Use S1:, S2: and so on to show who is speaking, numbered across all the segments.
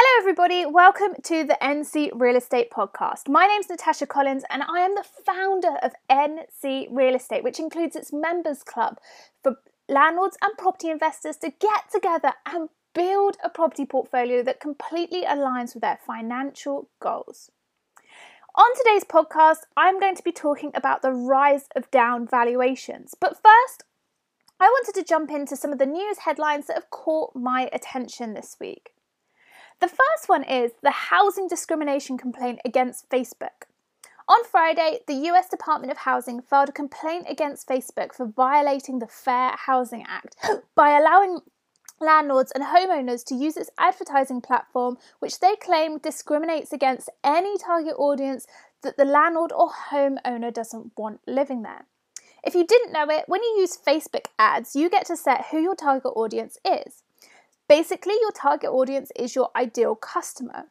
S1: Hello, everybody. Welcome to the NC Real Estate Podcast. My name's Natasha Collins, and I am the founder of NC Real Estate, which includes its members club for landlords and property investors to get together and build a property portfolio that completely aligns with their financial goals. On today's podcast, I'm going to be talking about the rise of down valuations. But first, I wanted to jump into some of the news headlines that have caught my attention this week. The first one is the housing discrimination complaint against Facebook. On Friday, the US Department of Housing filed a complaint against Facebook for violating the Fair Housing Act by allowing landlords and homeowners to use its advertising platform, which they claim discriminates against any target audience that the landlord or homeowner doesn't want living there. If you didn't know it, when you use Facebook ads, you get to set who your target audience is. Basically, your target audience is your ideal customer.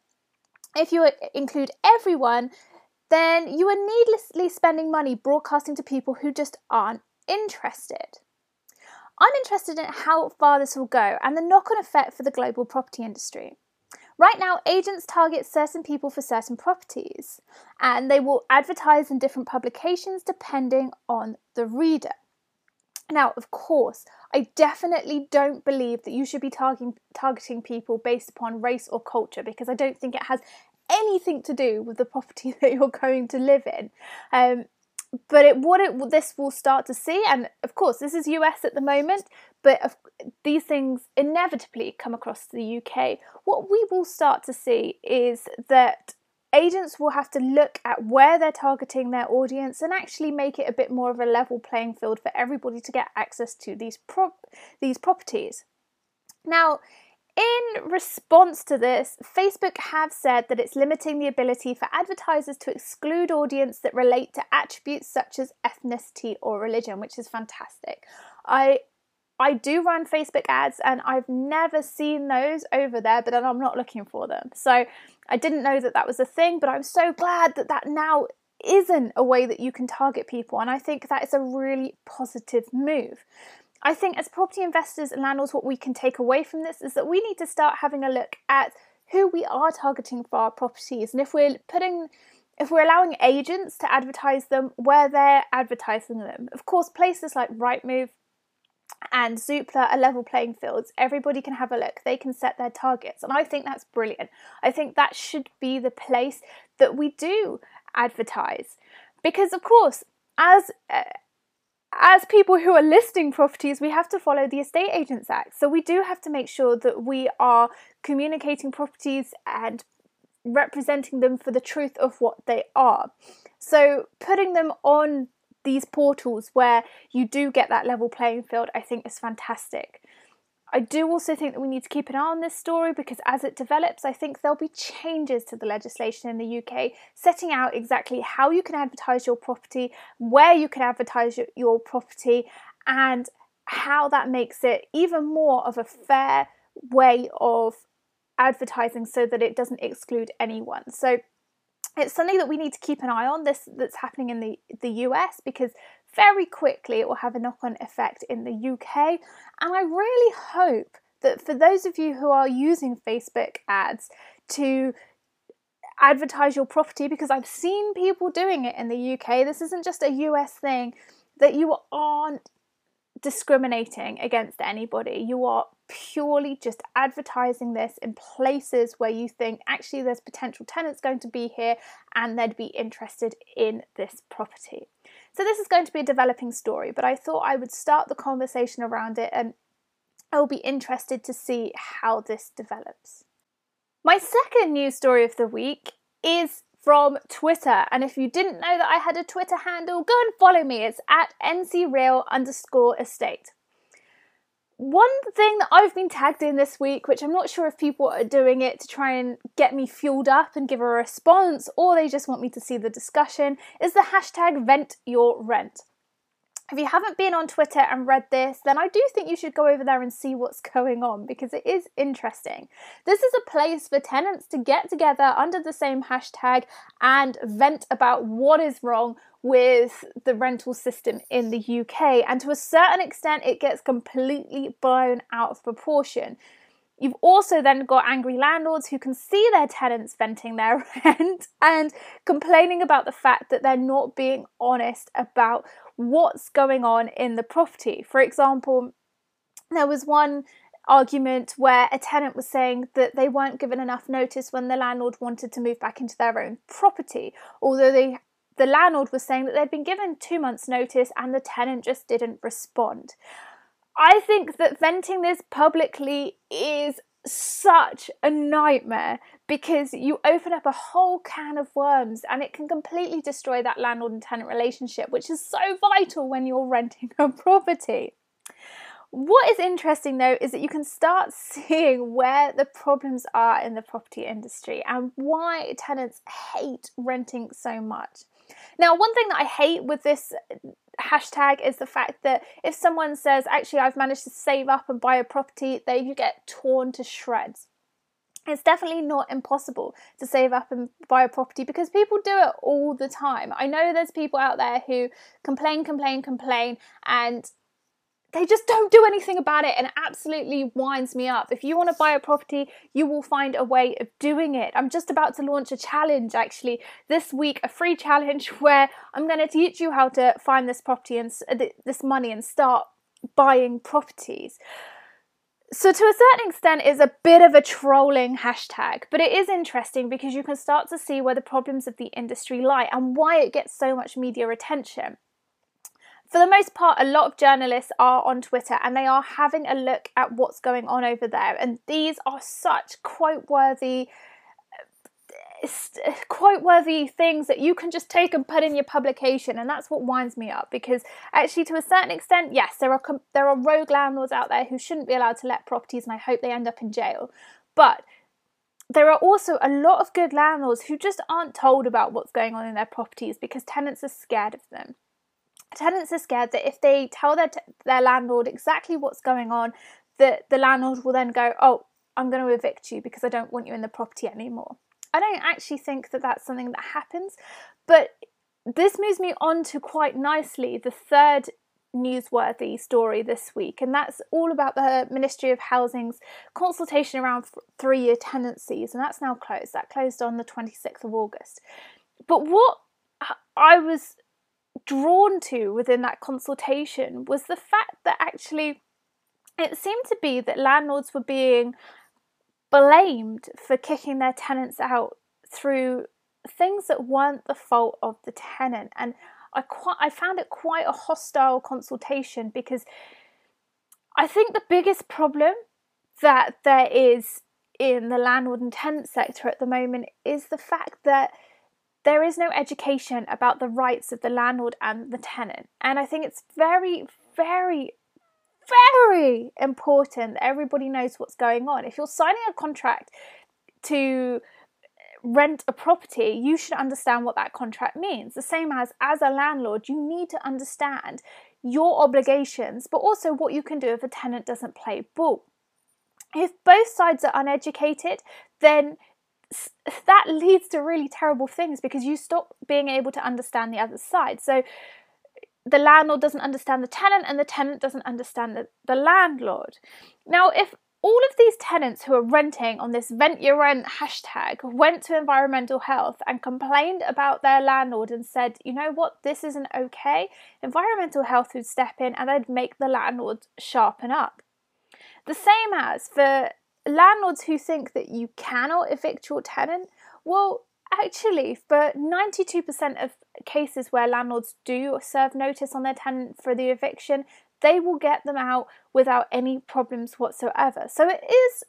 S1: If you include everyone, then you are needlessly spending money broadcasting to people who just aren't interested. I'm interested in how far this will go and the knock on effect for the global property industry. Right now, agents target certain people for certain properties and they will advertise in different publications depending on the reader. Now, of course, I definitely don't believe that you should be targeting, targeting people based upon race or culture because I don't think it has anything to do with the property that you're going to live in. Um, but it, what it, this will start to see, and of course, this is US at the moment, but these things inevitably come across to the UK. What we will start to see is that agents will have to look at where they're targeting their audience and actually make it a bit more of a level playing field for everybody to get access to these prop these properties. Now, in response to this, Facebook have said that it's limiting the ability for advertisers to exclude audience that relate to attributes such as ethnicity or religion, which is fantastic. I I do run Facebook ads and I've never seen those over there, but then I'm not looking for them. So I didn't know that that was a thing, but I'm so glad that that now isn't a way that you can target people. And I think that is a really positive move. I think as property investors and landlords, what we can take away from this is that we need to start having a look at who we are targeting for our properties. And if we're putting if we're allowing agents to advertise them where they're advertising them, of course, places like Rightmove, and Zoopla are level playing fields. Everybody can have a look. They can set their targets. And I think that's brilliant. I think that should be the place that we do advertise. Because, of course, as uh, as people who are listing properties, we have to follow the Estate Agents Act. So we do have to make sure that we are communicating properties and representing them for the truth of what they are. So putting them on these portals where you do get that level playing field, I think is fantastic. I do also think that we need to keep an eye on this story because as it develops, I think there'll be changes to the legislation in the UK setting out exactly how you can advertise your property, where you can advertise your property, and how that makes it even more of a fair way of advertising so that it doesn't exclude anyone. So it's something that we need to keep an eye on this that's happening in the, the US because very quickly it will have a knock-on effect in the UK and I really hope that for those of you who are using Facebook ads to advertise your property because I've seen people doing it in the UK this isn't just a US thing that you aren't discriminating against anybody. You are purely just advertising this in places where you think actually there's potential tenants going to be here and they'd be interested in this property. So, this is going to be a developing story, but I thought I would start the conversation around it and I will be interested to see how this develops. My second news story of the week is from Twitter. And if you didn't know that I had a Twitter handle, go and follow me. It's at ncreal underscore estate. One thing that I've been tagged in this week, which I'm not sure if people are doing it to try and get me fueled up and give a response, or they just want me to see the discussion, is the hashtag vent your rent. If you haven't been on Twitter and read this, then I do think you should go over there and see what's going on because it is interesting. This is a place for tenants to get together under the same hashtag and vent about what is wrong with the rental system in the UK. And to a certain extent, it gets completely blown out of proportion. You've also then got angry landlords who can see their tenants venting their rent and complaining about the fact that they're not being honest about what's going on in the property. For example, there was one argument where a tenant was saying that they weren't given enough notice when the landlord wanted to move back into their own property, although they the landlord was saying that they'd been given two months' notice and the tenant just didn't respond. I think that venting this publicly is such a nightmare because you open up a whole can of worms and it can completely destroy that landlord and tenant relationship, which is so vital when you're renting a property. What is interesting though is that you can start seeing where the problems are in the property industry and why tenants hate renting so much. Now, one thing that I hate with this hashtag is the fact that if someone says, actually, I've managed to save up and buy a property, they get torn to shreds. It's definitely not impossible to save up and buy a property because people do it all the time. I know there's people out there who complain, complain, complain, and they just don't do anything about it and absolutely winds me up. If you want to buy a property, you will find a way of doing it. I'm just about to launch a challenge actually this week, a free challenge where I'm going to teach you how to find this property and this money and start buying properties. So, to a certain extent, it's a bit of a trolling hashtag, but it is interesting because you can start to see where the problems of the industry lie and why it gets so much media attention for the most part, a lot of journalists are on Twitter and they are having a look at what's going on over there. And these are such quote worthy uh, quote worthy things that you can just take and put in your publication. And that's what winds me up because actually to a certain extent yes there are there are rogue landlords out there who shouldn't be allowed to let properties and I hope they end up in jail. But there are also a lot of good landlords who just aren't told about what's going on in their properties because tenants are scared of them tenants are scared that if they tell their t- their landlord exactly what's going on, that the landlord will then go, "Oh, I'm going to evict you because I don't want you in the property anymore." I don't actually think that that's something that happens, but this moves me on to quite nicely the third newsworthy story this week, and that's all about the Ministry of Housing's consultation around three year tenancies, and that's now closed. That closed on the 26th of August. But what I was drawn to within that consultation was the fact that actually it seemed to be that landlords were being blamed for kicking their tenants out through things that weren't the fault of the tenant. And I quite I found it quite a hostile consultation because I think the biggest problem that there is in the landlord and tenant sector at the moment is the fact that there is no education about the rights of the landlord and the tenant. And I think it's very, very, very important that everybody knows what's going on. If you're signing a contract to rent a property, you should understand what that contract means. The same as as a landlord, you need to understand your obligations, but also what you can do if a tenant doesn't play ball. If both sides are uneducated, then that leads to really terrible things because you stop being able to understand the other side. So the landlord doesn't understand the tenant and the tenant doesn't understand the, the landlord. Now, if all of these tenants who are renting on this vent your rent hashtag went to environmental health and complained about their landlord and said, you know what, this isn't okay, environmental health would step in and they'd make the landlord sharpen up. The same as for landlords who think that you cannot evict your tenant, well, actually, for 92% of cases where landlords do serve notice on their tenant for the eviction, they will get them out without any problems whatsoever. So it is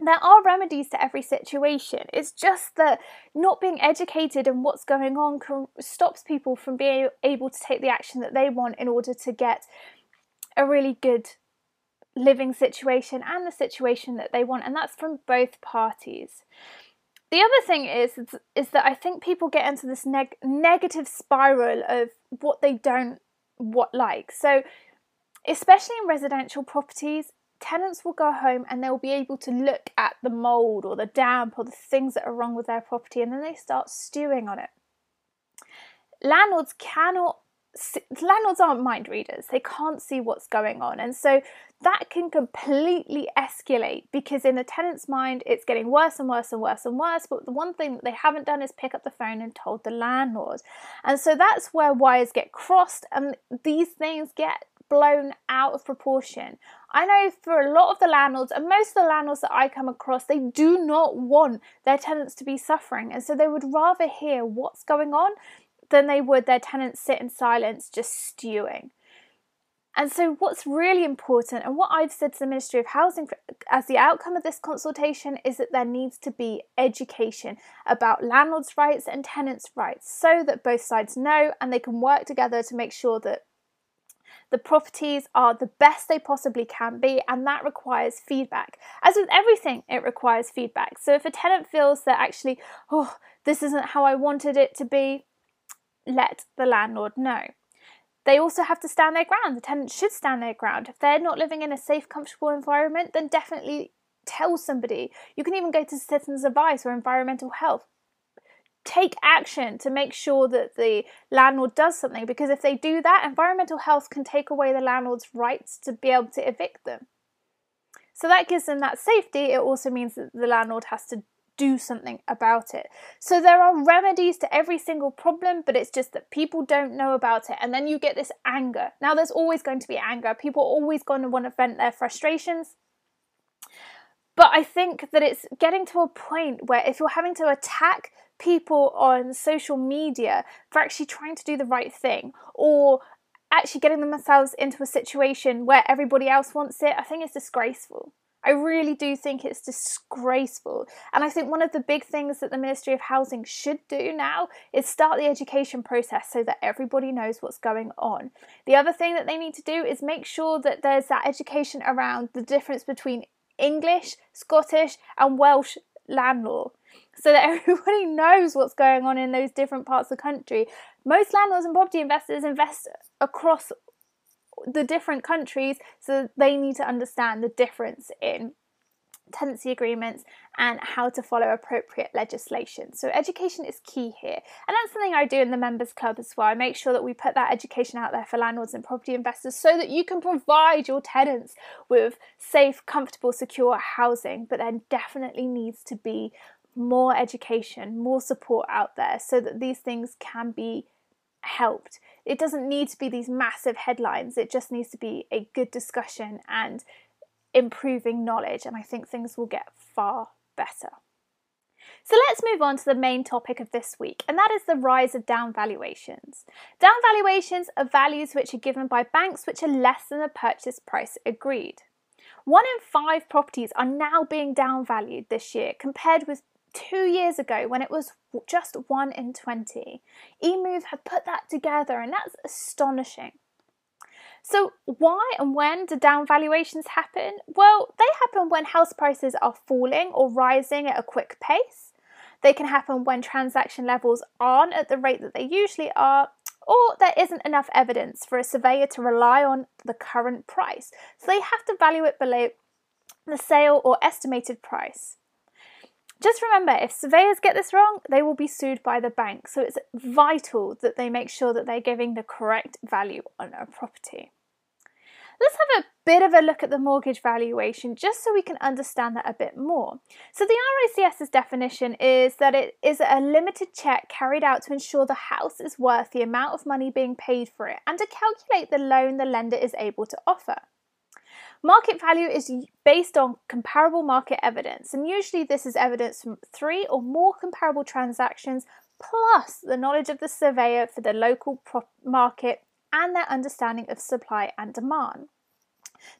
S1: there are remedies to every situation. It's just that not being educated and what's going on stops people from being able to take the action that they want in order to get a really good living situation and the situation that they want, and that's from both parties. The other thing is is that I think people get into this neg- negative spiral of what they don't what like. So, especially in residential properties, tenants will go home and they'll be able to look at the mold or the damp or the things that are wrong with their property and then they start stewing on it. Landlords cannot landlords aren't mind readers they can't see what's going on and so that can completely escalate because in the tenant's mind it's getting worse and worse and worse and worse but the one thing that they haven't done is pick up the phone and told the landlord and so that's where wires get crossed and these things get blown out of proportion. I know for a lot of the landlords, and most of the landlords that I come across, they do not want their tenants to be suffering. And so they would rather hear what's going on than they would their tenants sit in silence just stewing. And so, what's really important, and what I've said to the Ministry of Housing as the outcome of this consultation, is that there needs to be education about landlords' rights and tenants' rights so that both sides know and they can work together to make sure that the properties are the best they possibly can be, and that requires feedback. As with everything, it requires feedback. So, if a tenant feels that actually, oh, this isn't how I wanted it to be, let the landlord know. They also have to stand their ground. The tenant should stand their ground. If they're not living in a safe, comfortable environment, then definitely tell somebody. You can even go to citizens' advice or environmental health. Take action to make sure that the landlord does something because if they do that, environmental health can take away the landlord's rights to be able to evict them. So that gives them that safety. It also means that the landlord has to do something about it. So there are remedies to every single problem, but it's just that people don't know about it. And then you get this anger. Now, there's always going to be anger. People are always going to want to vent their frustrations. But I think that it's getting to a point where if you're having to attack people on social media for actually trying to do the right thing or actually getting themselves into a situation where everybody else wants it, I think it's disgraceful. I really do think it's disgraceful. And I think one of the big things that the Ministry of Housing should do now is start the education process so that everybody knows what's going on. The other thing that they need to do is make sure that there's that education around the difference between English, Scottish, and Welsh land law so that everybody knows what's going on in those different parts of the country. Most landlords and property investors invest across the different countries, so they need to understand the difference in tenancy agreements and how to follow appropriate legislation. So education is key here. And that's something I do in the members club as well. I make sure that we put that education out there for landlords and property investors so that you can provide your tenants with safe, comfortable, secure housing, but there definitely needs to be more education, more support out there so that these things can be helped. It doesn't need to be these massive headlines, it just needs to be a good discussion and improving knowledge, and I think things will get far better. So let's move on to the main topic of this week, and that is the rise of down valuations. Down valuations are values which are given by banks which are less than the purchase price agreed. One in five properties are now being downvalued this year compared with two years ago when it was just 1 in 20. eMoov had put that together and that's astonishing. So, why and when do down valuations happen? Well, they happen when house prices are falling or rising at a quick pace. They can happen when transaction levels aren't at the rate that they usually are, or there isn't enough evidence for a surveyor to rely on the current price. So, they have to value it below the sale or estimated price. Just remember, if surveyors get this wrong, they will be sued by the bank. So it's vital that they make sure that they're giving the correct value on a property. Let's have a bit of a look at the mortgage valuation just so we can understand that a bit more. So, the RICS's definition is that it is a limited check carried out to ensure the house is worth the amount of money being paid for it and to calculate the loan the lender is able to offer. Market value is based on comparable market evidence, and usually this is evidence from three or more comparable transactions plus the knowledge of the surveyor for the local market and their understanding of supply and demand.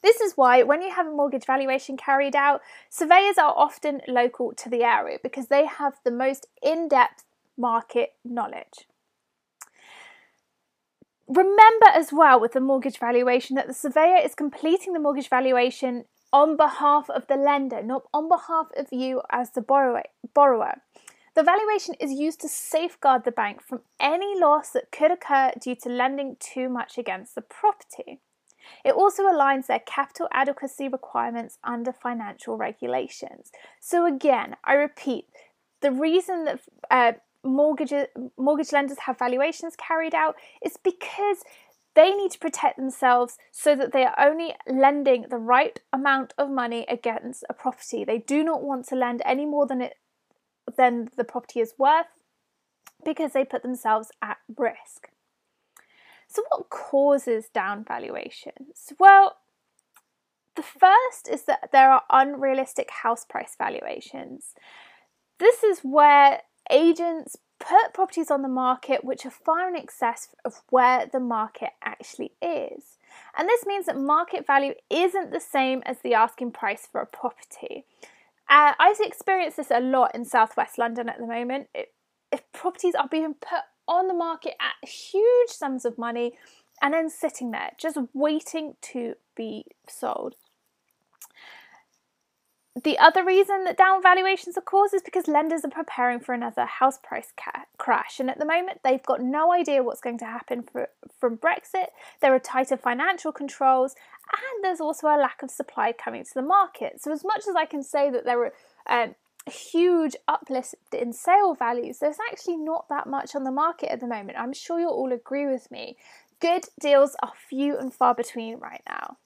S1: This is why, when you have a mortgage valuation carried out, surveyors are often local to the area because they have the most in depth market knowledge. Remember as well with the mortgage valuation that the surveyor is completing the mortgage valuation on behalf of the lender, not on behalf of you as the borrower. borrower. The valuation is used to safeguard the bank from any loss that could occur due to lending too much against the property. It also aligns their capital adequacy requirements under financial regulations. So, again, I repeat the reason that uh, mortgage mortgage lenders have valuations carried out is because they need to protect themselves so that they are only lending the right amount of money against a property. They do not want to lend any more than it than the property is worth because they put themselves at risk. So what causes down valuations? Well, the first is that there are unrealistic house price valuations. This is where agents put properties on the market which are far in excess of where the market actually is. And this means that market value isn't the same as the asking price for a property. Uh, I experience this a lot in southwest London at the moment. It, if properties are being put on the market at huge sums of money and then sitting there just waiting to be sold. The other reason that down valuations are caused is because lenders are preparing for another house price ca- crash. And at the moment, they've got no idea what's going to happen for, from Brexit. There are tighter financial controls, and there's also a lack of supply coming to the market. So, as much as I can say that there are um, huge uplift in sale values, there's actually not that much on the market at the moment. I'm sure you'll all agree with me. Good deals are few and far between right now.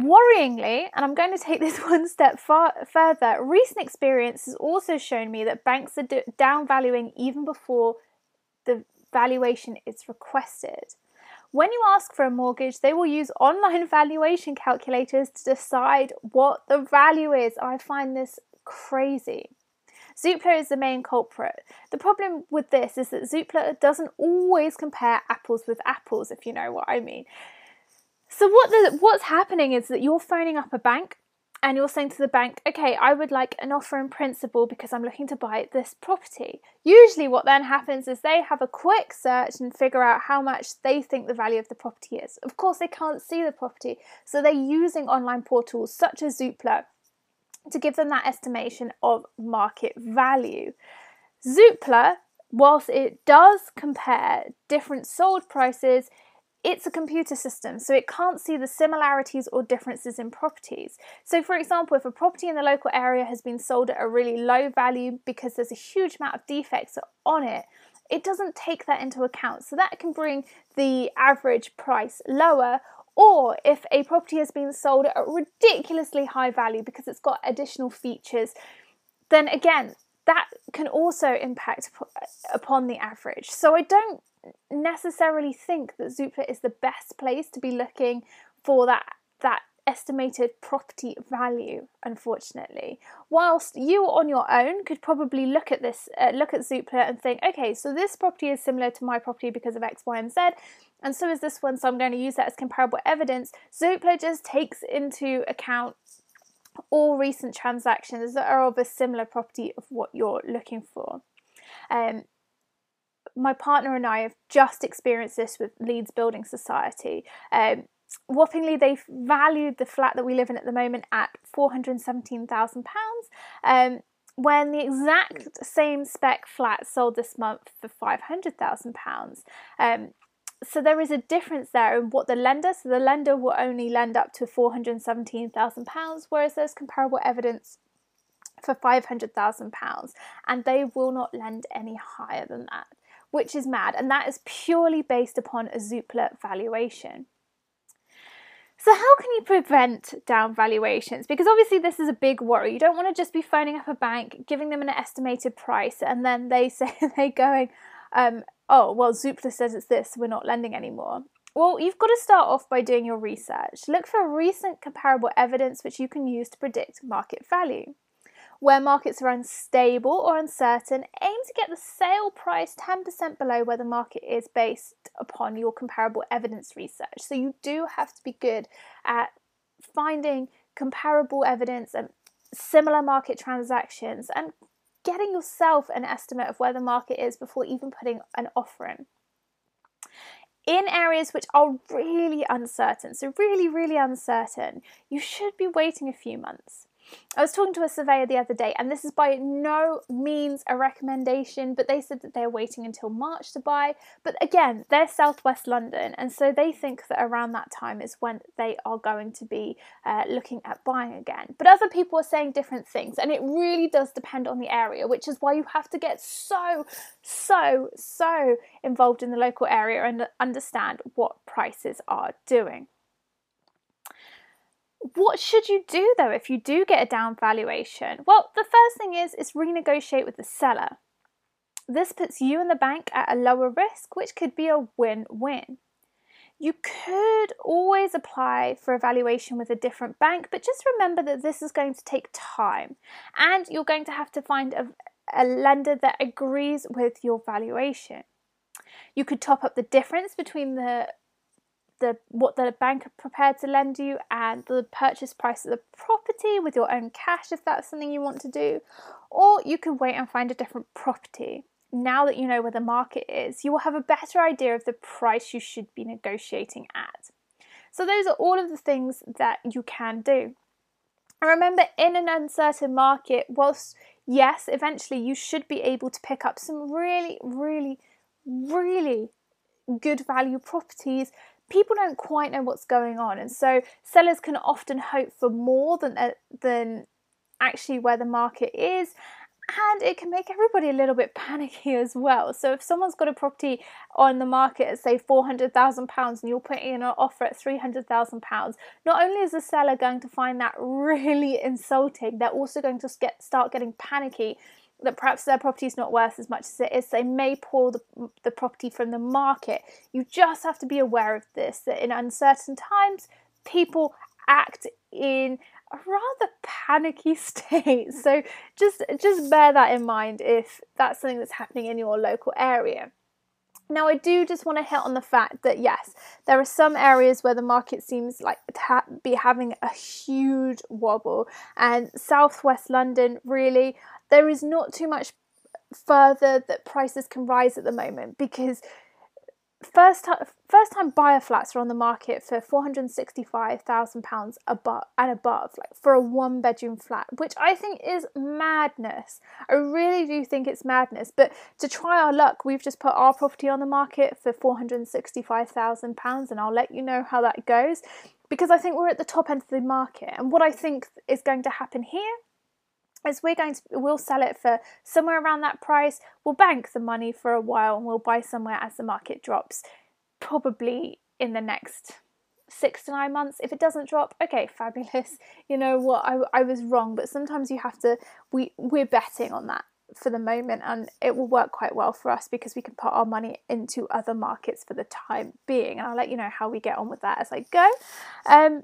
S1: Worryingly, and I'm going to take this one step far further, recent experience has also shown me that banks are do- downvaluing even before the valuation is requested. When you ask for a mortgage, they will use online valuation calculators to decide what the value is. I find this crazy. Zoopla is the main culprit. The problem with this is that Zoopla doesn't always compare apples with apples, if you know what I mean. So what the, what's happening is that you're phoning up a bank and you're saying to the bank, okay, I would like an offer in principle because I'm looking to buy this property. Usually, what then happens is they have a quick search and figure out how much they think the value of the property is. Of course, they can't see the property, so they're using online portals such as Zoopla to give them that estimation of market value. Zoopla, whilst it does compare different sold prices, it's a computer system, so it can't see the similarities or differences in properties. So, for example, if a property in the local area has been sold at a really low value because there's a huge amount of defects on it, it doesn't take that into account. So, that can bring the average price lower. Or if a property has been sold at a ridiculously high value because it's got additional features, then again, that can also impact upon the average. So I don't necessarily think that Zoopla is the best place to be looking for that that estimated property value unfortunately. Whilst you on your own could probably look at this uh, look at Zoopla and think okay so this property is similar to my property because of x y and z and so is this one so i'm going to use that as comparable evidence. Zoopla just takes into account all recent transactions that are of a similar property of what you're looking for. Um, my partner and I have just experienced this with Leeds Building Society. Um, whoppingly, they've valued the flat that we live in at the moment at £417,000. Um, when the exact same spec flat sold this month for £500,000. Um, so there is a difference there in what the lender, so the lender will only lend up to £417,000, whereas there's comparable evidence for £500,000 and they will not lend any higher than that which is mad, and that is purely based upon a Zoopla valuation. So, how can you prevent down valuations? Because obviously, this is a big worry. You don't want to just be phoning up a bank, giving them an estimated price, and then they say they're going, um, "Oh, well, Zoopla says it's this. We're not lending anymore." Well, you've got to start off by doing your research. Look for recent comparable evidence which you can use to predict market value. Where markets are unstable or uncertain, aim to get the sale price 10% below where the market is based upon your comparable evidence research. So you do have to be good at finding comparable evidence and similar market transactions and getting yourself an estimate of where the market is before even putting an offer in. In areas which are really uncertain, so really, really uncertain, you should be waiting a few months. I was talking to a surveyor the other day, and this is by no means a recommendation, but they said that they're waiting until March to buy. But again, they're southwest London, and so they think that around that time is when they are going to be uh, looking at buying again. But other people are saying different things, and it really does depend on the area, which is why you have to get so, so, so involved in the local area and understand what prices are doing. What should you do though if you do get a down valuation? Well, the first thing is is renegotiate with the seller. This puts you and the bank at a lower risk, which could be a win-win. You could always apply for a valuation with a different bank, but just remember that this is going to take time and you're going to have to find a, a lender that agrees with your valuation. You could top up the difference between the the what the bank are prepared to lend you and the purchase price of the property with your own cash if that's something you want to do. Or you can wait and find a different property. Now that you know where the market is you will have a better idea of the price you should be negotiating at. So those are all of the things that you can do. And remember in an uncertain market whilst yes eventually you should be able to pick up some really really really good value properties people don't quite know what's going on, and so sellers can often hope for more than uh, than actually where the market is. And it can make everybody a little bit panicky as well. So if someone's got a property on the market at say four hundred thousand pounds, and you're putting in an offer at three hundred thousand pounds, not only is the seller going to find that really insulting, they're also going to get start getting panicky that perhaps their property is not worth as much as it is. They may pull the, the property from the market. You just have to be aware of this that in uncertain times, people act in a rather panicky state. So just just bear that in mind if that's something that's happening in your local area. Now, I do just want to hit on the fact that yes, there are some areas where the market seems like to be having a huge wobble, and southwest London really there is not too much further that prices can rise at the moment because first time first time buyer flats are on the market for 465,000 pounds above and above like for a one bedroom flat which I think is madness. I really do think it's madness but to try our luck we've just put our property on the market for 465,000 pounds and I'll let you know how that goes because I think we're at the top end of the market and what I think is going to happen here is we're going to we'll sell it for somewhere around that price. We'll bank the money for a while and we'll buy somewhere as the market drops probably in the next six to nine months. If it doesn't drop okay fabulous. You know what? I, I was wrong but sometimes you have to we we're betting on that for the moment and it will work quite well for us because we can put our money into other markets for the time being. And I'll let you know how we get on with that as I go. Um,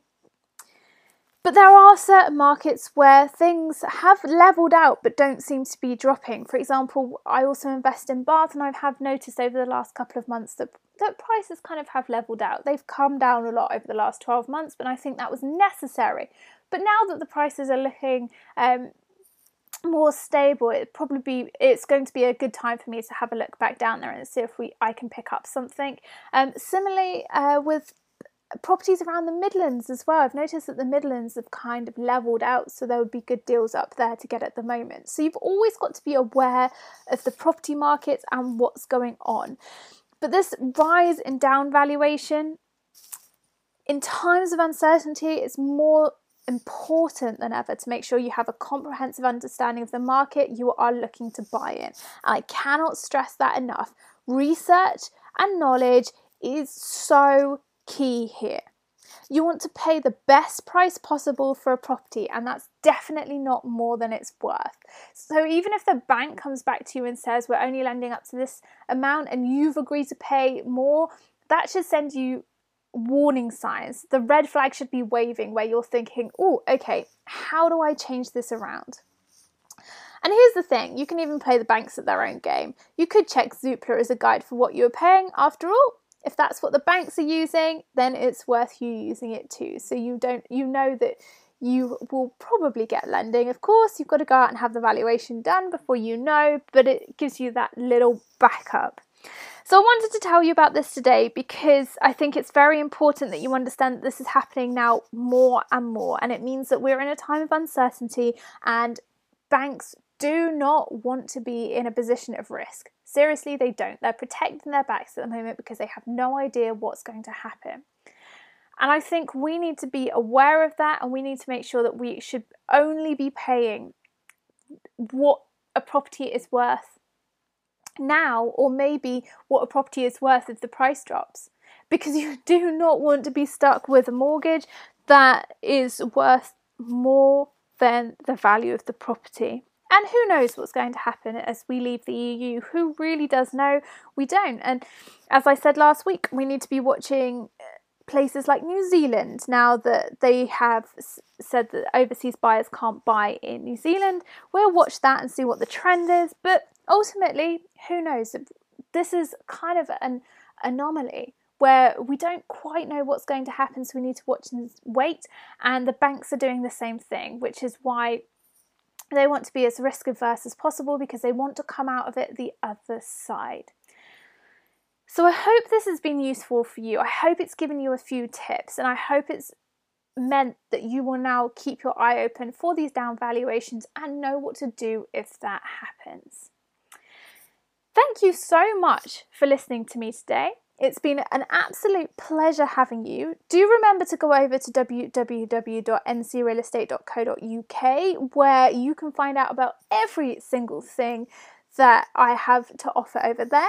S1: but there are certain markets where things have leveled out but don't seem to be dropping. For example, I also invest in Bath and I have noticed over the last couple of months that, that prices kind of have leveled out. They've come down a lot over the last 12 months, but I think that was necessary. But now that the prices are looking um, more stable it probably be it's going to be a good time for me to have a look back down there and see if we I can pick up something um, similarly uh, with properties around the Midlands as well. I've noticed that the Midlands have kind of leveled out, so there would be good deals up there to get at the moment. So you've always got to be aware of the property markets and what's going on. But this rise in down valuation, in times of uncertainty, it's more important than ever to make sure you have a comprehensive understanding of the market you are looking to buy in. And I cannot stress that enough. Research and knowledge is so key here. You want to pay the best price possible for a property, and that's definitely not more than it's worth. So, even if the bank comes back to you and says we're only lending up to this amount and you've agreed to pay more, that should send you warning signs. The red flag should be waving where you're thinking, oh, okay, how do I change this around? And here's the thing you can even play the banks at their own game. You could check Zoopla as a guide for what you're paying. After all, if that's what the banks are using, then it's worth you using it too. So you don't you know that you will probably get lending. Of course, you've got to go out and have the valuation done before you know, but it gives you that little backup. So I wanted to tell you about this today because I think it's very important that you understand that this is happening now more and more. And it means that we're in a time of uncertainty and banks do not want to be in a position of risk. Seriously, they don't. They're protecting their backs at the moment because they have no idea what's going to happen. And I think we need to be aware of that and we need to make sure that we should only be paying what a property is worth now or maybe what a property is worth if the price drops because you do not want to be stuck with a mortgage that is worth more than the value of the property. And who knows what's going to happen as we leave the EU? Who really does know? We don't. And as I said last week, we need to be watching uh, places like New Zealand now that they have said that overseas buyers can't buy in New Zealand. We'll watch that and see what the trend is. But ultimately, who knows? This is kind of an anomaly where we don't quite know what's going to happen, so we need to watch and wait. And the banks are doing the same thing, which is why they want to be as risk averse as possible because they want to come out of it the other side. So I hope this has been useful for you. I hope it's given you a few tips and I hope it's meant that you will now keep your eye open for these down valuations and know what to do if that happens. Thank you so much for listening to me today. It's been an absolute pleasure having you. Do remember to go over to www.ncrealestate.co.uk where you can find out about every single thing that I have to offer over there.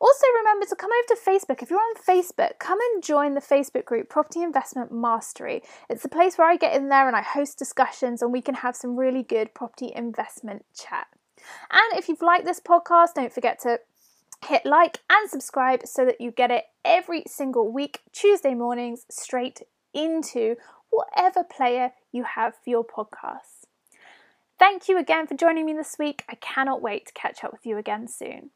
S1: Also, remember to come over to Facebook. If you're on Facebook, come and join the Facebook group Property Investment Mastery. It's the place where I get in there and I host discussions and we can have some really good property investment chat. And if you've liked this podcast, don't forget to hit like and subscribe so that you get it every single week, Tuesday mornings, straight into whatever player you have for your podcasts. Thank you again for joining me this week. I cannot wait to catch up with you again soon.